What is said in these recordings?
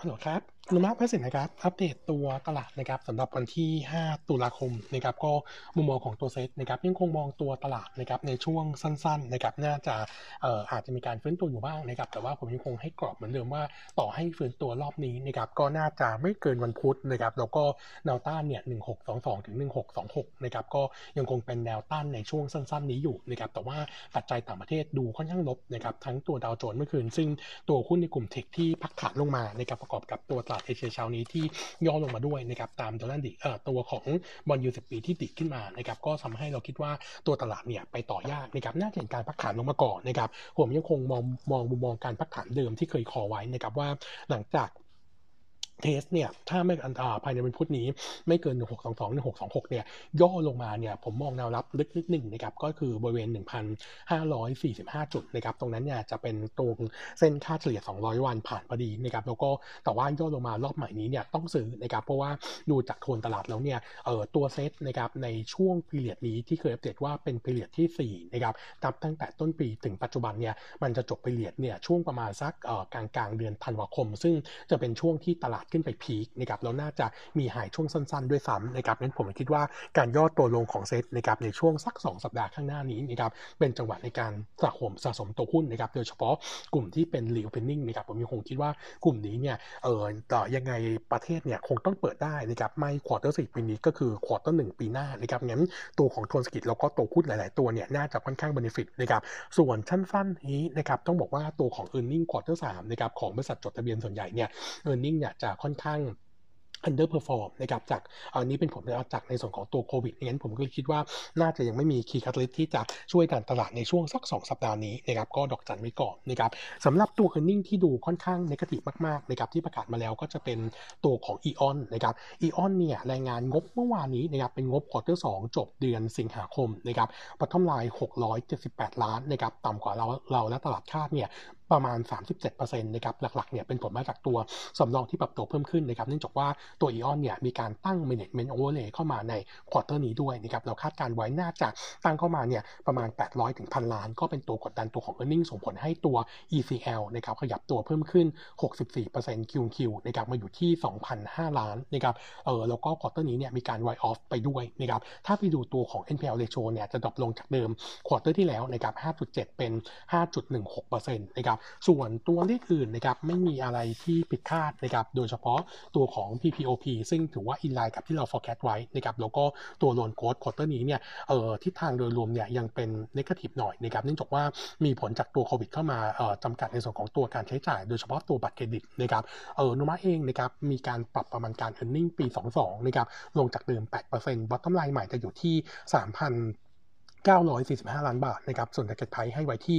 ฮัลโหลครับนุมาพระสินนะครับ อัปเดตตัวตลาดนะครับสำหรับวันที่ 5 ตุลาคมนะครับ ก็มุมมองของตัวเซ็ตนะครับ ยังคงมองตัวตลาดนะครับในช่วงสั้นๆนะครับ น่าจะเอ่ออาจจะมีการฟื้นตัวอยู่บ้างนะครับ แต่ว่าผมยังคงให้กรอบเหมือนเดิมว่าต่อให้ฟื้นตัวรอบนี้นะครับ ก็น่าจะไม่เกินวันพุธนะครับ แล้วก็แนวต้านเนี่ย 1622 ถึง 1626 นะครับ ก็ยังคงเป็นแนวต้านในช่วงสั้น ๆ นี้อยู่นะครับ แต่ว่าปัจจัยต่างประเทศดูค่อนข้างลบนะครับ ทั้งตัวดาวโจนส์เมื่อคืน ซึ่งตัวหุ้นในกลุ่ม tech ที่พักฐานลงมานะครับประกอบกับตัวตลาดเอเชียเช้านี้ที่ย่อลงมาด้วยนะครับตามดอลลาร์ดิเอ่อตัวของ bond yield สิบปีที่ดีดขึ้นมานะครับก็ทำให้เราคิดว่าตัวตลาดเนี่ยไปต่อยากนะครับน่าจะเห็นการพักฐานลงมาก่อนนะครับผมยังคงมองมองมุมมองการพักฐานเดิมที่เคยขอไว้นะครับว่าหลังจาก test เนี่ยถ้าไม่อันอ่าภายในวันพุธนี้ ไม่เกิน 1622 1626 เนี่ยย่อลงมาเนี่ยผมมองแนวรับลึกนิดหนึ่งนะครับก็คือบริเวณ 1,545 จุดนะครับตรงนั้นเนี่ยจะเป็นตรงเส้นค่าเฉลี่ย 200 วันผ่านพอดีนะครับแล้วก็แต่ว่าย่อลงมารอบใหม่นี้เนี่ยต้องซื้อนะครับเพราะว่าดูจากโทนตลาดแล้วเนี่ยเอ่อตัวเซตนะครับในช่วงพีเรียดนี้ที่เคยอัปเดตว่าเป็นพีเรียดที่4นะครับนับตั้งแต่ต้นปีถึงปัจจุบันเนี่ยมันจะจบพีเรียดเนี่ยช่วงประมาณสักเอ่อกลางกลางเดือนธันวาคม ซึ่งจะเป็นช่วงที่ตลาดขึ้นไปพีคนะครับแล้วน่าจะมีหายช่วงสั้น ๆ ด้วยซ้ำนะครับงั้นผมคิดว่าการย่อตัวลงของเซตนะครับในช่วงสัก 2 สัปดาห์ข้างหน้านี้นะครับเป็นจังหวะในการสะสมสะสมตัวหุ้นนะครับโดยเฉพาะกลุ่มที่เป็น reopening นะครับผมยังคงคิดว่ากลุ่มนี้เนี่ยเออต่อยังไงประเทศเนี่ยคงต้องเปิดได้นะครับไม่ quarter สี่ปีนี้ก็คือ quarter หนึ่งปีหน้านะครับงั้นตัวของโทนเศรษฐกิจแล้วก็ตัวหุ้นหลาย ๆ ตัวเนี่ยน่าจะค่อนข้าง benefit นะครับส่วนช่วงสั้นนี้นะครับต้องบอกว่าตัวของ e a r n i n g ควอเตอร์สามนะครับของบริษัทจดทะเบียนส่วนใหญ่เนี่ย e a r n i n g เนี่ยจะค่อนข้าง underperform นะครับจากอันนี้เป็นผลจากในส่วนของตัวโควิดงั้นผมก็คิดว่าน่าจะยังไม่มี key catalyst ที่จะช่วยดันตลาดในช่วงสัก 2 สัปดาห์นี้นะครับก็ดอกจันไว้ก่อนนะครับสำหรับตัว e a r n i n g ที่ดูค่อนข้าง negative มากๆนะครับที่ประกาศมาแล้วก็จะเป็นตัวของ AEON นะครับ AEON เนี่ยรายงานงบเมื่อวานนี้นะครับเป็นงบ quarter 2จบเดือนสิงหาคมนะครับ bottom line 678 ล้านนะครับต่ำกว่าเราเราและตลาดคาดเนี่ยประมาณ 37%นะครับหลักๆเนี่ยเป็นผลมาจากตัวสำรองที่ปรับตัวเพิ่มขึ้นนะครับเนื่องจากว่าตัว AEON เนี่ยมีการตั้ง management overlay เข้ามาใน quarter นี้ด้วยนะครับเราคาดการณ์ไว้น่าจะตั้งเข้ามาเนี่ยประมาณ 800ถึงพันล้าน ก็เป็นตัวกดดันตัวของ earning ส่งผลให้ตัว ECL นะครับขยับตัวเพิ่มขึ้น 64% QQ นะครับมาอยู่ที่ 2,005 ล้านนะครับเออแล้วก็ quarter นี้เนี่ยมีการ write off ไปด้วยนะครับถ้าไปดูตัวของ NPL ratio เนี่ยจะ drop ลงจากเดิมquarter ที่แล้วนะครับ5.7 เป็น 5.16%นะครับส่วนตัวเลขอื่นนะครับไม่มีอะไรที่ผิดคาดนะครับโดยเฉพาะตัวของ PPOP ซึ่งถือว่า in line กับที่เรา forecast ไว้นะครับแล้วก็ตัว loan growth quarter นี้เนี่ยเอ่อทิศทางโดยรวมเนี่ยยังเป็น negative หน่อยนะครับเนื่องจากว่ามีผลจากตัวโควิดเข้ามาเอ่อจำกัดในส่วนของตัวการใช้จ่าย โดยเฉพาะตัวบัตรเครดิตนะครับเออโนมูระเองนะครับมีการปรับประมาณการ earning ปี 22นะครับลงจากเดิม8% bottom line ใหม่จะอยู่ที่ 3,000 945 ล้านบาทนะครับ ส่วน target price ให้ไว้ที่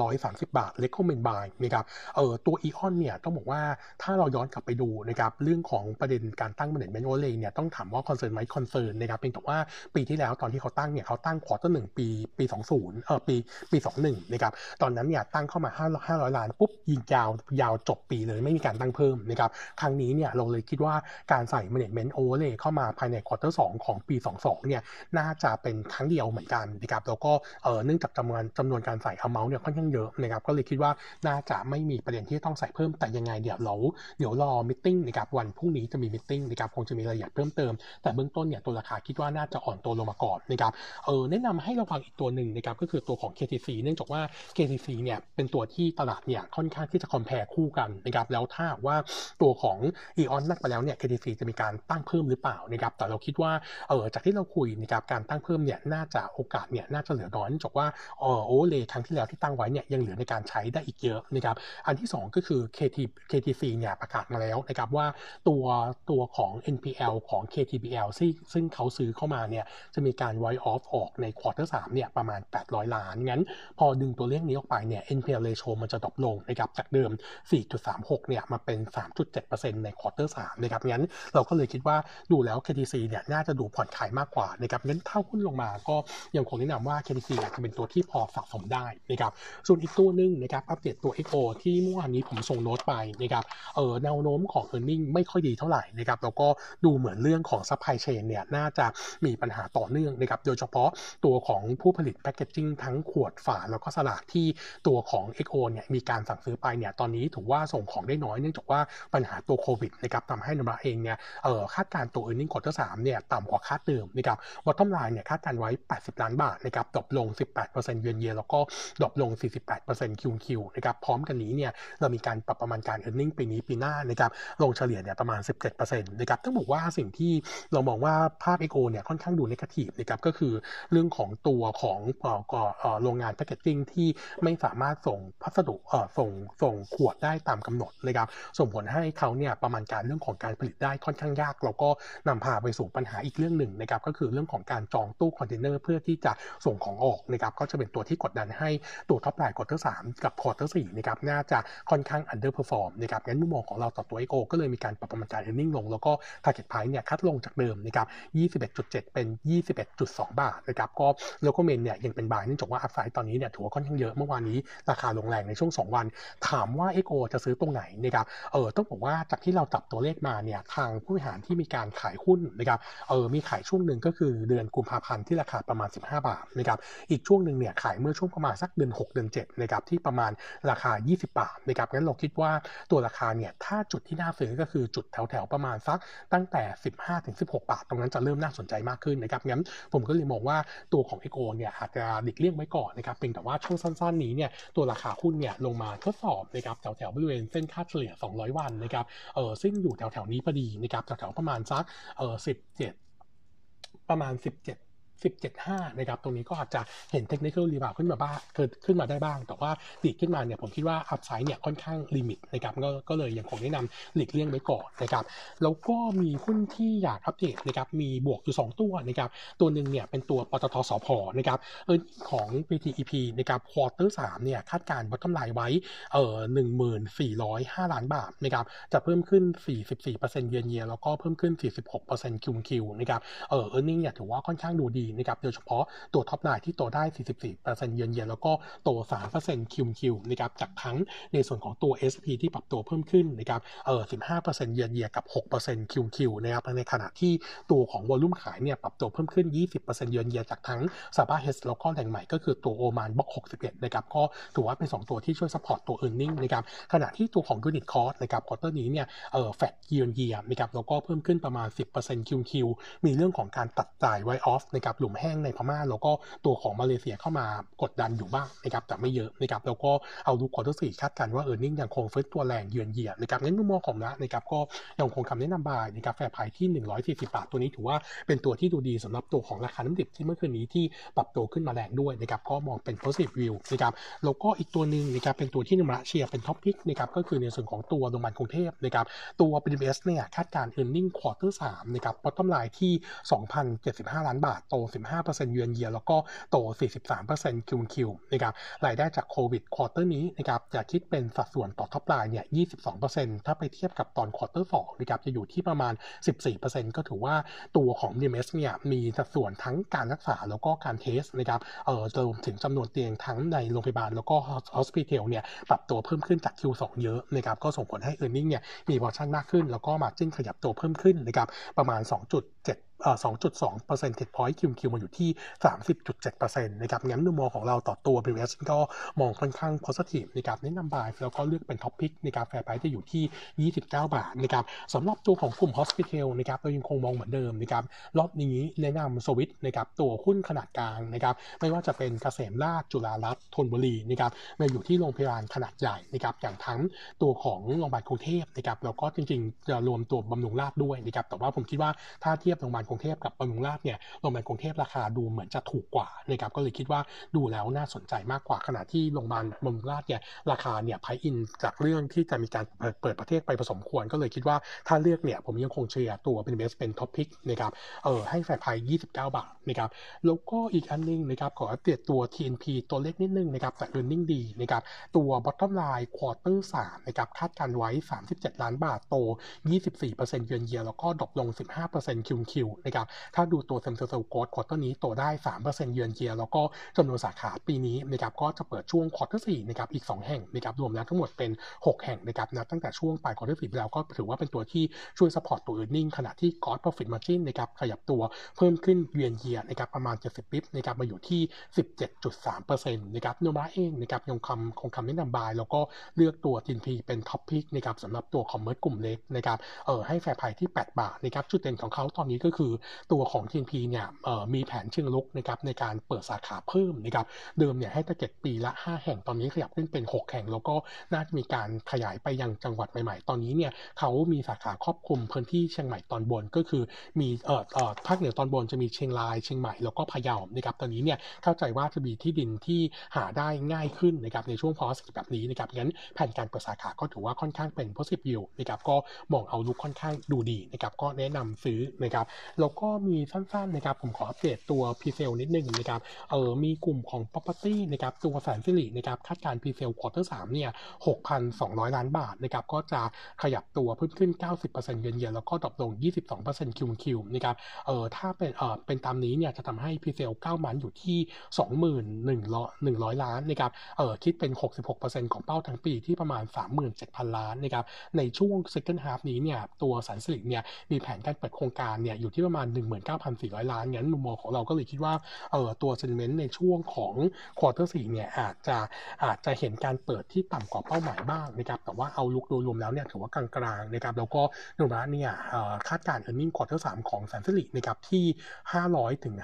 230 บาท recommend buy นะครับ เอ่อตัว EON เนี่ยต้องบอกว่าถ้าเราย้อนกลับไปดูนะครับเรื่องของประเด็นการตั้ง management overlay เนี่ยต้องถามว่า concern ไหม concern นนะครับเป็นแต่ว่าปีที่แล้วตอนที่เขาตั้งเนี่ยเขาตั้ง quarter หนึ่งปีปี 20เอ่อปีปี 21นะครับตอนนั้นเนี่ยตั้งเข้ามา500 500 ล้านปุ๊บยิงยาวยาวจบปีเลยไม่มีการตั้งเพิ่มนะครับครั้งนี้เนี่ยเราเลยคิดว่าการใส่ management overlay เข้ามาภายใน quarter 2ของปี 22เนี่ยน่าจะเป็นครั้งเดียวเหมือนกันนะครับแล้วก็เออเนื่องจากจำนวนจำนวนการใส่อ amount เนี่ยค่อนข้างเยอะนะครับก็เลยคิดว่าน่าจะไม่มีประเด็นที่ต้องใส่เพิ่มแต่ยังไงเดี๋ยวเราเดี๋ยวรอมิ팅นะครับวันพรุ่งนี้จะมีมิ팅นะครับคงจะมีรายละเอียดเพิ่มเติม แต่เบื้องต้นเนี่ยตัวราคาคิดว่าน่าจะอ่อนตัวลงมาก่อนนะครับเออแนะนำให้ระวังอีกตัวหนึ่งนะครับก็คือตัวของ KTC เนื่องจากว่า KTC เนี่ยเป็นตัวที่ตลาดเนี่ยค่อนข้างที่จะคอมเพลคู่กันนะครับแล้วถ้าว่าตัวของ AEON นักไปแล้วเนี่ย KTC จะมีการตั้งเพิ่มหรือเปล่านะครับแต่เราคิดว่าเออจากที่เราคุยนะครับการตั้งเพิ่มเนี่ยน่าจะโอกาสเนี่ยน่าจะเหลือน้อยเนื่องจากว่า overlay ครั้งที่แล้วที่ตั้งไว้เนี่ยยังเหลือในการใช้ได้อีกเยอะนะครับอันที่ 2 ก็คือ KT KTC เนี่ยประกาศมาแล้วนะครับว่าตัวตัวของ NPL ของ KTBL ซึ่งซึ่งเขาซื้อเข้ามาเนี่ยจะมีการ write off ออกใน quarter สี่เนี่ยประมาณ 800 ล้าน งั้น พอดึงตัวเลขนี้ออกไปเนี่ย NPL ratio มันจะ drop ลงนะครับจากเดิม 4.36 เนี่ยมาเป็น 3.7%ในควอเตอร์สนะครับงั้นเราก็เลยคิดว่าดูแล้ว KTC เนี่ยน่าจะดูผ่อนคลายมากกว่านะครับงั้นถ้าหุ้นลงมาก็ยังคงแนะนำว่า KTC อาจจะเป็นตัวที่พอสะสมได้นะครับส่วนอีกตัวหนึ่งนะครับอัปเดตตัว XO ที่เมื่อวานนี้ผมส่งโน้ตไปนะครับเออแนวโน้มของ e a r n i n g ไม่ค่อยดีเท่าไหร่นะครับแล้วก็ดูเหมือนเรื่องของ supply chain เนี่ยน่าจะมีปัญหาต่อเนื่องนะครับโดยเฉพาะตัวของผู้ผลิตแพคเกจจิ้งทั้งขวดฝาแล้วก็สลากที่ตัวของ XO เนี่ยมีการสั่งซื้อไปเนี่ยตอนนี้ถือว่าส่งของได้น้อยเนื่องจากว่าปัญหาตัวโควิดนะครับทำให้โนมูระเองเนี่ยเออคาดการตัว e a r n i n g ควอเตอร์สามเนี่ยต่ำกว่าคาดเดิมนะครับ bottom line เนี่ยคาดการณ์ไว้ 80 ล้านบาทนะครับ drop ลง 18% year on year แล้วก็ drop ลง 48% QQ นะครับพร้อมกันนี้เนี่ยเรามีการปรับประมาณการ e a r n i n g ปีนี้ปีหน้านะครับลงเฉลี่ยเนี่ยประมาณ 17%นะครับต้องบอกว่าสิ่งที่เรามองว่าภาพ XO เนี่ยค่อนข้างดู negative นะครับก็คือเรื่องของตัวของโรงงาน packaging ที่ไม่สามารถส่งพัสดุส่งส่งขวดได้ตามกำหนดนะครับส่งผลให้เขาเนี่ยประมาณการเรื่องของการผลิตได้ค่อนข้างยาก แล้วก็นำพาไปสู่ปัญหาอีกเรื่องหนึ่งนะครับก็คือเรื่องของการจองตู้คอนเทนเนอร์เพื่อที่จะส่งของออกนะครับก็จะเป็นตัวที่กดดันให้ตัว top line quarter สามกับ quarter สี่นะครับน่าจะค่อนข้าง underperform นะครับงั้นมุมมองของเราต่อตัว ICHI ก็เลยมีการปรับประมาณการ earning ลง แล้วก็ target price เนี่ยคัดลงจากเดิมนะครับ21.7 เป็น 21.2 บาทนะครับก็แล้วก็เมนเนี่ยยังเป็นบายเนื่องจากว่าอัพไซด์ตอนนี้เนี่ยถือว่าค่อนข้างเยอะเมื่อวานนี้ราคาลงแรงในช่วง 2 วัน ถามว่า XO จะซื้อตรงไหนนะครับเออต้องบอกว่าจากที่เราจับตัวเลขมาเนี่ยทางผู้บริหารที่มีการขายหุ้นนะครับเออมีขายช่วงหนึ่งก็คือเดือนกุมภาพันธ์ที่ราคาประมาณ 15บาทนะครับอีกช่วงหนึ่งเนี่ยขายเมื่อช่วงประมาณสักเดือน6 เดือน7นะครับที่ประมาณราคา 20 บาทนะครับงั้นเราคิดว่าตัวราคาเนี่ยถ้าจุดที่น่าซื้อก็คือจุดแถวๆประมาณสักตั้งแต่ 15-16 บาท ตรงนั้นจะเริ่มน่าสนใจมากขึ้นนะครับงั้นผมก็เลยมองว่าตัวของ e โ o เนี่ยอาจจะหลีกเลี่ยงไว้ก่อนนะครับเพียงแต่ว่าช่วงสั้นๆนี้เนี่ยตัวราคาหุ้นเนี่ยลงมาทดสอบนะครับแถวๆบริเวณเส้นค่าเฉลี่ย 200 วันนะครับเออซึ่งอยู่แถวๆนี้พอดีนะครับแถวๆประมาณสักเออ17 ประมาณ 17 17.5 นะครับ ตรงนี้ก็อาจจะเห็นเทคนิคอลรีบาวขึ้นมาบ้างเกิดขึ้นมาได้บ้าง แต่ว่าดีดขึ้นมาเนี่ยผมคิดว่า upside เนี่ยค่อนข้าง limit นะครับก็ก็เลยยังคงแนะนำหลีกเลี่ยงไว้ก่อนนะครับแล้วก็มีหุ้นที่อยากอัปเดตนะครับมีบวกอยู่ 2 ตัวนะครับตัวหนึ่งเนี่ยเป็นตัวปตทสพนะครับเออของ PTEP นะครับ quarter สามเนี่ยคาดการณ์ตัวกำไรไว้เออหนึ่งหมื่นสี่ร้อยห้าล้านบาทนะครับจะเพิ่มขึ้น 44%เยนเยียแล้วก็เพิ่มขึ้น 46% QoQ นะครับเออ earning เนี่ยถือว่าค่อนข้างดูดีนะครับโดยเฉพาะตัว top line ที่โตได้ 44%เยือนเยียแล้วก็โต 3% QoQ นะครับจากทั้งในส่วนของตัว ASP ที่ปรับตัวเพิ่มขึ้นนะครับเออ15%เยือนเยียกับ 6% QoQ นะครับในขณะที่ตัวของ volume ขายเนี่ยปรับตัวเพิ่มขึ้น 20%เยือนเยียจากทั้ง Sabah H แล้วก็แหล่งใหม่ก็คือตัวโอมานบล็อก61นะครับก็ถือว่าเป็น 2 ตัวที่ช่วย support ตัว e a r n i n g นะครับขณะที่ตัวของ unit cost นะครับ quarter นี้เนี่ยเออ flat year on year นะครับแล้วก็เพิ่มขึ้นประมาณ 10% QoQ มีเรื่องของการตัดจ่ายไวออฟนะครับหลุมแห้งในพม่าแล้วก็ตัวของมาเลเซียเข้ามากดดันอยู่บ้างนะครับแต่ไม่เยอะนะครับแล้วก็เอาดู quarter สี่คาดการว่า earning ยังคงฟื้นตัวแรง year on year นะครับงั้นมุมมองของนะนะครับก็ยังคงคำแนะนำ buy นะครับ fair price ที่ 140 บาทตัวนี้ถือว่าเป็นตัวที่ดูดีสำหรับตัวของราคาน้ำดิบที่เมื่อคืนนี้ที่ปรับตัวขึ้นมาแรงด้วยนะครับก็มองเป็น positive view นะครับแล้วก็อีกตัวหนึ่งนะครับเป็นตัวที่เราเชียร์เป็น top pick นะครับก็คือในส่วนของตัวโรงพยาบาลกรุงเทพนะครับตัว BDMS เนี่ยคาดการ e a r n i n g ควอเตอร์สามนะครับ bottom line ที่ 2,075 ล้านบาทโต15%เยือนเยียแล้วก็โต 43% QoQ นะครับรายได้จากโควิด quarter นี้นะครับจะคิดเป็นสัดส่วนต่อ top line เนี่ย 22%ถ้าไปเทียบกับตอน quarter สองนะครับจะอยู่ที่ประมาณ 14%ก็ถือว่าตัวของ BDMS เนี่ยมีสัดส่วนทั้งการรักษาแล้วก็การ test นะครับเอ่อรวมถึงจำนวนเตียงทั้งในโรงพยาบาลแล้วก็hospitel เนี่ยปรับตัวเพิ่มขึ้นจาก Q2 เยอะนะครับก็ส่งผลให้ e a r n i n g เนี่ยมีพอชั่นมากขึ้น แล้วก็ margin ขยับตัวเพิ่มขึ้นนะครับประมาณ 2.7 2.2 percentage point QoQ มาอยู่ที่ 30.7%นะครับงั้นมุมมองของเราต่อตัว BDMS ก็มองค่อนข้าง positive นะครับแนะนำ buy แล้วก็เลือกเป็น top pick นะครับ fair price จะอยู่ที่ 29 บาทนะครับสำหรับตัวของกลุ่ม hospital นะครับเรายังคงมองเหมือนเดิมนะครับรอบนี้แนะนำสวิตนะครับตัวหุ้นขนาดกลางนะครับไม่ว่าจะเป็นเกษมราชจุฬารัตน์ธนบุรีนะครับมาอยู่ที่โรงพยาบาลขนาดใหญ่นะครับอย่างทั้งตัวของโรงพยาบาลกรุงเทพนะครับแล้วก็จริงๆจะรวมตัวบำรุงราษฎร์ด้วยนะครับแต่ว่าผมคิดว่าถ้าเทียบโรงพยาบาลกรุงเทพกับบำรุงราษฎร์เนี่ยโรงพยาบาลกรุงเทพราคาดูเหมือนจะถูกกว่านะครับก็เลยคิดว่าดูแล้วน่าสนใจมากกว่าขณะที่โรงพยาบาลบำรุงราษฎร์เนี่ยราคาเนี่ย price in จากเรื่องที่จะมีการเปิดประเทศไปพอสมควร ก็เลยคิดว่าถ้าเลือกเนี่ยผมยังคงเชียร์ตัว BDMS เป็น top pick นะครับเออให้ fair price 29 บาทนะครับแล้วก็อีกอันนึงนะครับขออัปเดตตัว TNP ตัวเล็กนิดนึงนะครับแต่ earning ดีนะครับตัว bottom line quarter 3นะครับคาดการไว้ 37 ล้านบาทโต 24%เยือนเยียแล้วก็ drop ลง 15% QoQ นะครับ ถ้าดูตัว same-store growth quarter นี้โตได้ 3% year on year แล้วก็จำนวนสาขาปีนี้นะครับก็จะเปิดช่วง quarter สี่นะครับอีก 2 แห่งนะครับรวมแล้วทั้งหมดเป็น 6 แห่งนะครับนับตั้งแต่ช่วงปลาย quarter สี่ไปแล้วก็ถือว่าเป็นตัวที่ช่วย support ตัว e a r n i n g ขณะที่ gross profit margin นะครับขยับตัวเพิ่มขึ้น year on year นะครับประมาณ 70 bip นะครับมาอยู่ที่ 17.3%นะครับโนมูระเองนะครับยังคำคงคำแนะนำ buy แล้วก็เลือกตัว TNP เป็น top pick นะครับสำหรับตัว commerce กลุ่มเล็กนะครับเออให้ fair price ที่ 8 บาทนะครับจุดเด่นของเขาตอนนี้ก็คือตัวของ TNP เนี่ยมีแผนเชิงรุกนะครับในการเปิดสาขาเพิ่มนะครับเดิมเนี่ยให้ target ปีละ 5 แห่งตอนนี้ขยับขึ้นเป็น 6 แห่ง แล้วก็น่าจะมีการขยายไปยังจังหวัดใหม่ๆ ตอนนี้เนี่ยเขามีสาขาครอบคลุมพื้นที่เชียงใหม่ตอนบนก็คือมีเอ่อเอ่อภาคเหนือตอนบนจะมีเชียงรายเชียงใหม่แล้วก็พะเยานะครับตอนนี้เนี่ยเข้าใจว่าจะมีที่ดินที่หาได้ง่ายขึ้นนะครับในช่วงพอสแบบนี้นะครับงั้นแผนการเปิดสาขาก็ถือว่าค่อนข้างเป็น positive view นะครับก็มองเอาลุกค่อนข้างดูดีนะครับก็แนะนำซื้อนะครับแล้วก็มีสั้นๆนะครับผมขออัปเดตตัว p ีเซลนิดนึงนะครับเออมีกลุ่มของ property นะครับตัวแสนสิรินะครับคาดการ p ีเซลควอเตอร์สามเนี่ย6,200 ล้านบาทนะครับก็จะขยับตัวเพิ่มขึ้น 90%เยือนเยียแล้วก็ drop ลง 22% QoQ นะครับเออถ้าเป็นเออเป็นตามนี้เนี่ยจะทำให้ p ีเซล9มันอยู่ที่ 21,100 ล้านนะครับเออคิดเป็น 66%ของเป้าทั้งปีที่ประมาณ 37,000 ล้านนะครับในช่วง second half นี้เนี่ยตัวแสนสิริเนี่ยมีแผนการเปิดโครงการเนี่ยอยู่ที่ประมาณ 19,400 ล้านงั้นมุมมองของเราก็เลยคิดว่าเออตัว sentiment ในช่วงของ quarter 4เนี่ยอาจจะอาจจะเห็นการเปิดที่ต่ำกว่าเป้าหมายบ้างนะครับแต่ว่าเอาลุกโดยรวมแล้วเนี่ยถือว่ากลางๆนะครับแล้วก็โนระเนี่ยคาดการ earning quarter 3ของสันสิรินะครับที่ 500ถึง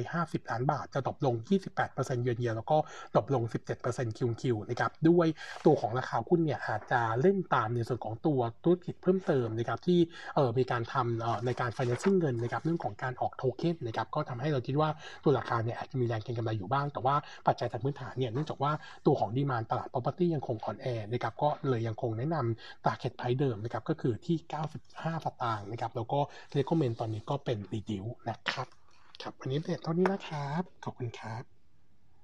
550 ล้านบาท จะตกลง 28%เยือนเยียแล้วก็ตกลง 17%คิวคิวนะครับด้วยตัวของราคาหุ้นเนี่ยอาจจะเล่นตามในส่วนของตัวธุรกิจเพิ่มเติมนะครับที่เออมีการทำในการ financing เงินนะครับเรื่องของการออกโทเค็นนะครับก็ทำให้เราคิดว่าตัวราคาเนี่ยอาจจะมีแรงเก็งกำไรอยู่บ้าง แต่ว่าปัจจัยทางพื้นฐานเนี่ยเนื่องจากว่าตัวของ demand ตลาด property ยังคงอ่อนแอนะครับก็เลยยังคงแนะนำ target price เดิมนะครับก็คือที่ 95สตางค์นะครับแล้วก็ recommend ตอนนี้ก็เป็น reduce นะครับครับวันนี้เป็นเท่านี้นะครับ ขอบคุณครับ